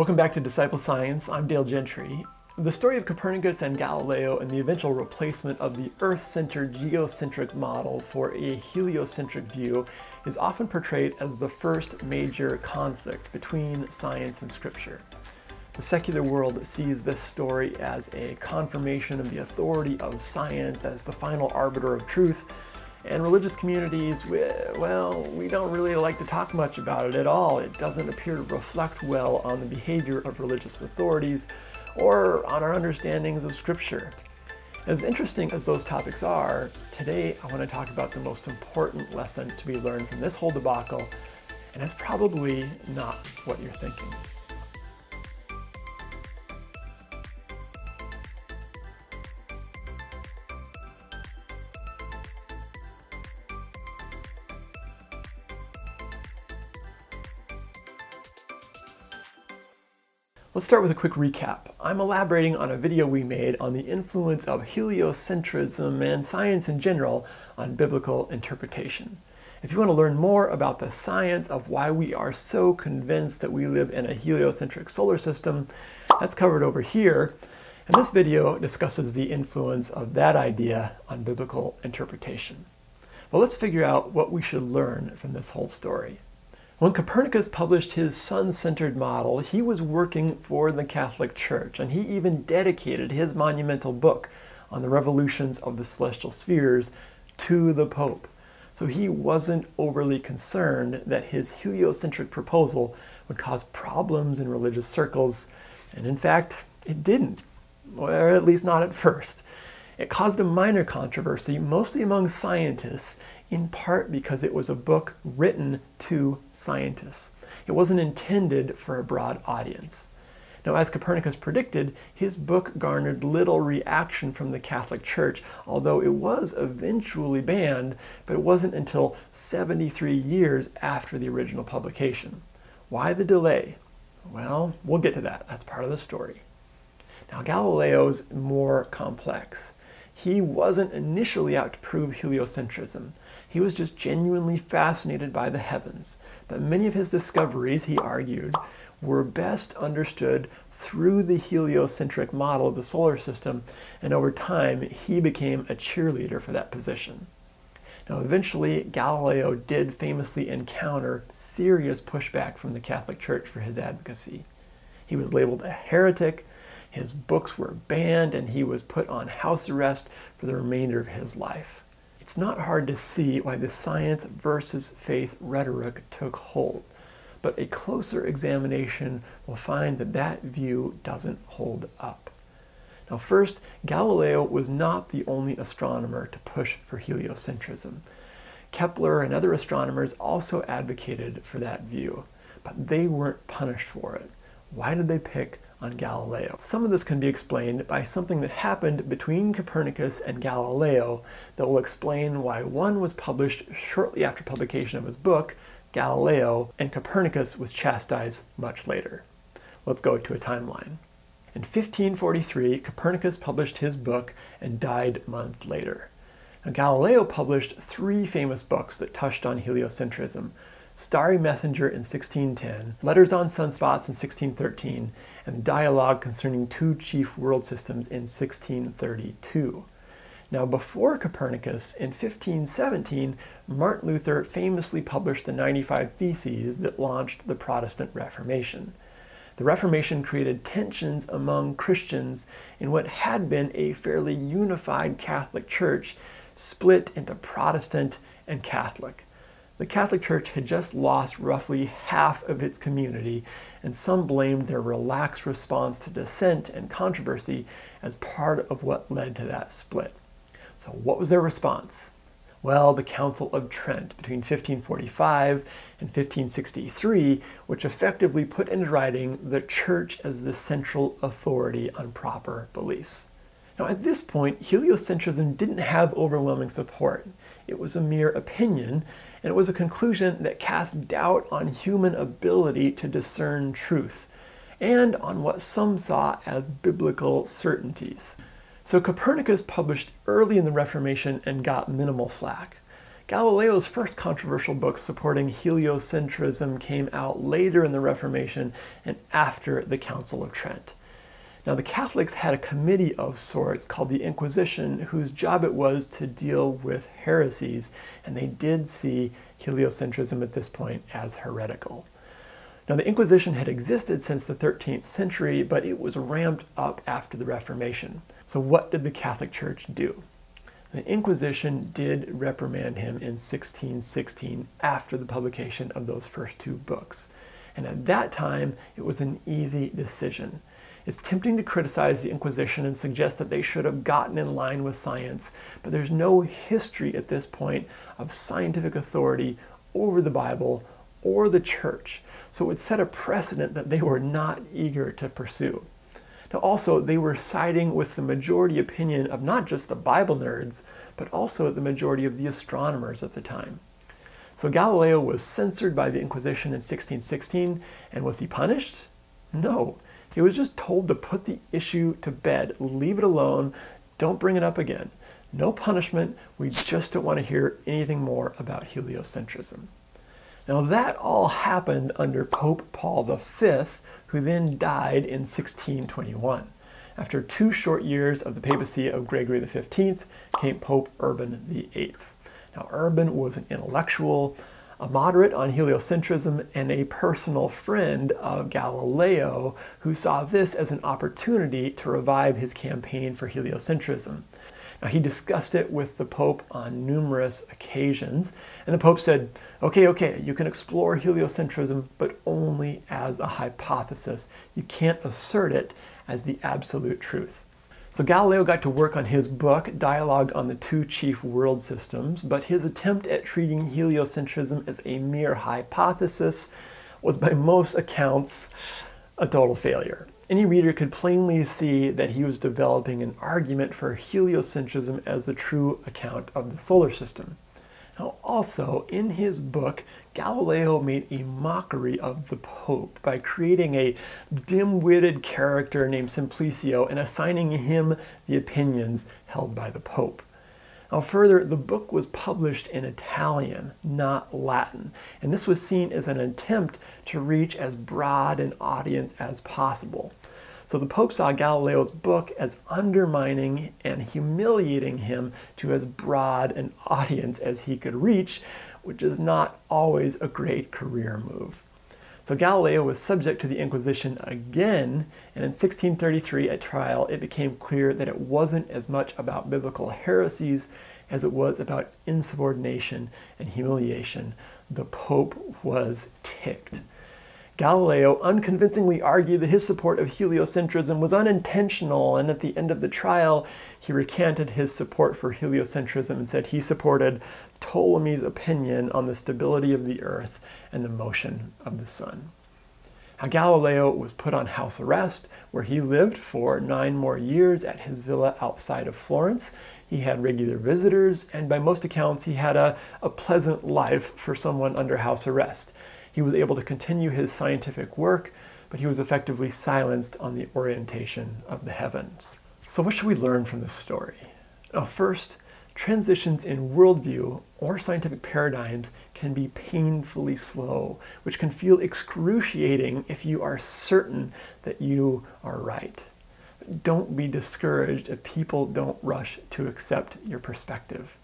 Welcome back to Disciple Science. I'm Dale Gentry. The story of Copernicus and Galileo and the eventual replacement of the Earth centered geocentric model for a heliocentric view is often portrayed as the first major conflict between science and scripture. The secular world sees this story as a confirmation of the authority of science as the final arbiter of truth and religious communities, well, we don't really like to talk much about it at all. It doesn't appear to reflect well on the behavior of religious authorities or on our understandings of Scripture. As interesting as those topics are, today I want to talk about the most important lesson to be learned from this whole debacle, and it's probably not what you're thinking. Let's start with a quick recap. I'm elaborating on a video we made on the influence of heliocentrism and science in general on biblical interpretation. If you want to learn more about the science of why we are so convinced that we live in a heliocentric solar system, that's covered over here. And this video discusses the influence of that idea on biblical interpretation. Well, let's figure out what we should learn from this whole story. When Copernicus published his sun centered model, he was working for the Catholic Church, and he even dedicated his monumental book on the revolutions of the celestial spheres to the Pope. So he wasn't overly concerned that his heliocentric proposal would cause problems in religious circles, and in fact, it didn't, or at least not at first. It caused a minor controversy, mostly among scientists, in part because it was a book written to scientists. It wasn't intended for a broad audience. Now, as Copernicus predicted, his book garnered little reaction from the Catholic Church, although it was eventually banned, but it wasn't until 73 years after the original publication. Why the delay? Well, we'll get to that. That's part of the story. Now, Galileo's more complex. He wasn't initially out to prove heliocentrism. He was just genuinely fascinated by the heavens. But many of his discoveries, he argued, were best understood through the heliocentric model of the solar system, and over time he became a cheerleader for that position. Now, eventually, Galileo did famously encounter serious pushback from the Catholic Church for his advocacy. He was labeled a heretic, his books were banned, and he was put on house arrest for the remainder of his life it's not hard to see why the science versus faith rhetoric took hold. But a closer examination will find that that view doesn't hold up. Now, first, Galileo was not the only astronomer to push for heliocentrism. Kepler and other astronomers also advocated for that view, but they weren't punished for it. Why did they pick on Galileo. Some of this can be explained by something that happened between Copernicus and Galileo that will explain why one was published shortly after publication of his book, Galileo, and Copernicus was chastised much later. Let's go to a timeline. In 1543, Copernicus published his book and died months later. Now, Galileo published three famous books that touched on heliocentrism Starry Messenger in 1610, Letters on Sunspots in 1613, and Dialogue Concerning Two Chief World Systems in 1632. Now, before Copernicus, in 1517, Martin Luther famously published the 95 Theses that launched the Protestant Reformation. The Reformation created tensions among Christians in what had been a fairly unified Catholic Church, split into Protestant and Catholic. The Catholic Church had just lost roughly half of its community, and some blamed their relaxed response to dissent and controversy as part of what led to that split. So, what was their response? Well, the Council of Trent between 1545 and 1563, which effectively put into writing the Church as the central authority on proper beliefs. Now, at this point, heliocentrism didn't have overwhelming support. It was a mere opinion, and it was a conclusion that cast doubt on human ability to discern truth and on what some saw as biblical certainties. So Copernicus published early in the Reformation and got minimal flack. Galileo's first controversial book supporting heliocentrism came out later in the Reformation and after the Council of Trent. Now, the Catholics had a committee of sorts called the Inquisition, whose job it was to deal with heresies, and they did see heliocentrism at this point as heretical. Now, the Inquisition had existed since the 13th century, but it was ramped up after the Reformation. So, what did the Catholic Church do? The Inquisition did reprimand him in 1616 after the publication of those first two books. And at that time, it was an easy decision. It's tempting to criticize the Inquisition and suggest that they should have gotten in line with science, but there's no history at this point of scientific authority over the Bible or the church, so it would set a precedent that they were not eager to pursue. Now, also, they were siding with the majority opinion of not just the Bible nerds, but also the majority of the astronomers at the time. So Galileo was censored by the Inquisition in 1616, and was he punished? No. He was just told to put the issue to bed, leave it alone, don't bring it up again. No punishment, we just don't want to hear anything more about heliocentrism. Now, that all happened under Pope Paul V, who then died in 1621. After two short years of the papacy of Gregory XV came Pope Urban VIII. Now, Urban was an intellectual, a moderate on heliocentrism, and a personal friend of Galileo who saw this as an opportunity to revive his campaign for heliocentrism. Now, he discussed it with the Pope on numerous occasions, and the Pope said, okay, okay, you can explore heliocentrism, but only as a hypothesis. You can't assert it as the absolute truth. So Galileo got to work on his book, Dialogue on the Two Chief World Systems, but his attempt at treating heliocentrism as a mere hypothesis was by most accounts a total failure any reader could plainly see that he was developing an argument for heliocentrism as the true account of the solar system. Now, also, in his book, Galileo made a mockery of the Pope by creating a dim witted character named Simplicio and assigning him the opinions held by the Pope. Now, further, the book was published in Italian, not Latin, and this was seen as an attempt to reach as broad an audience as possible. So the Pope saw Galileo's book as undermining and humiliating him to as broad an audience as he could reach, which is not always a great career move. So Galileo was subject to the Inquisition again, and in 1633 at trial, it became clear that it wasn't as much about biblical heresies as it was about insubordination and humiliation. The Pope was ticked. Galileo unconvincingly argued that his support of heliocentrism was unintentional, and at the end of the trial, he recanted his support for heliocentrism and said he supported Ptolemy's opinion on the stability of the earth and the motion of the sun. Now, Galileo was put on house arrest, where he lived for nine more years at his villa outside of Florence. He had regular visitors, and by most accounts, he had a, a pleasant life for someone under house arrest. He was able to continue his scientific work, but he was effectively silenced on the orientation of the heavens. So, what should we learn from this story? Now, first, Transitions in worldview or scientific paradigms can be painfully slow, which can feel excruciating if you are certain that you are right. Don't be discouraged if people don't rush to accept your perspective.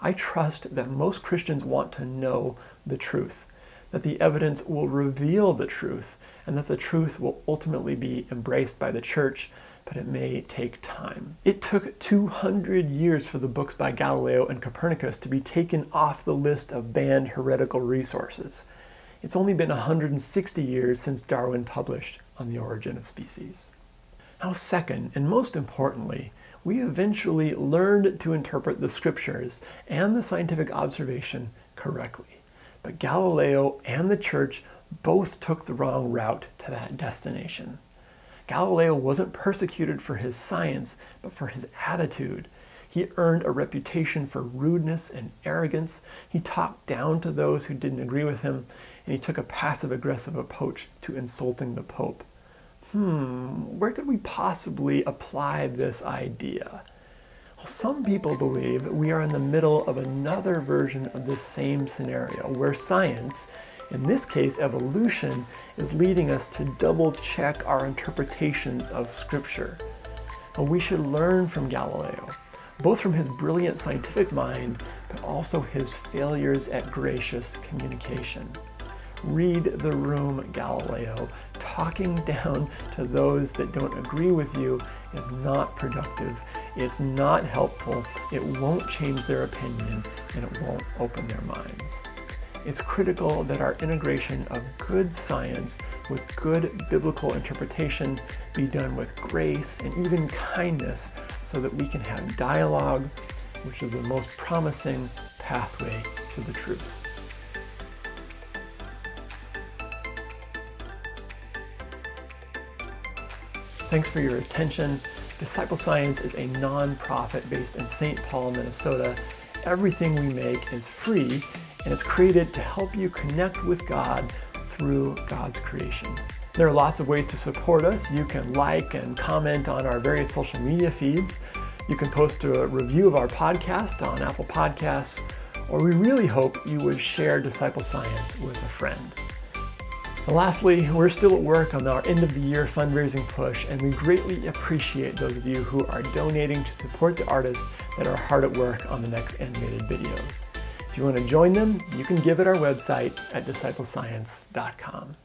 I trust that most Christians want to know the truth, that the evidence will reveal the truth, and that the truth will ultimately be embraced by the church but it may take time. It took 200 years for the books by Galileo and Copernicus to be taken off the list of banned heretical resources. It's only been 160 years since Darwin published On the Origin of Species. Now, second, and most importantly, we eventually learned to interpret the scriptures and the scientific observation correctly. But Galileo and the church both took the wrong route to that destination. Galileo wasn't persecuted for his science, but for his attitude. He earned a reputation for rudeness and arrogance. He talked down to those who didn't agree with him, and he took a passive aggressive approach to insulting the Pope. Hmm, where could we possibly apply this idea? Some people believe we are in the middle of another version of this same scenario where science, in this case evolution, is leading us to double check our interpretations of Scripture. And we should learn from Galileo, both from his brilliant scientific mind, but also his failures at gracious communication. Read the room, Galileo. Talking down to those that don't agree with you is not productive. It's not helpful. It won't change their opinion and it won't open their minds. It's critical that our integration of good science with good biblical interpretation be done with grace and even kindness so that we can have dialogue, which is the most promising pathway to the truth. Thanks for your attention. Disciple Science is a nonprofit based in St. Paul, Minnesota. Everything we make is free and it's created to help you connect with God through God's creation. There are lots of ways to support us. You can like and comment on our various social media feeds. You can post a review of our podcast on Apple Podcasts, or we really hope you would share Disciple Science with a friend. And lastly, we're still at work on our end of the year fundraising push, and we greatly appreciate those of you who are donating to support the artists that are hard at work on the next animated videos. If you want to join them, you can give at our website at disciplescience.com.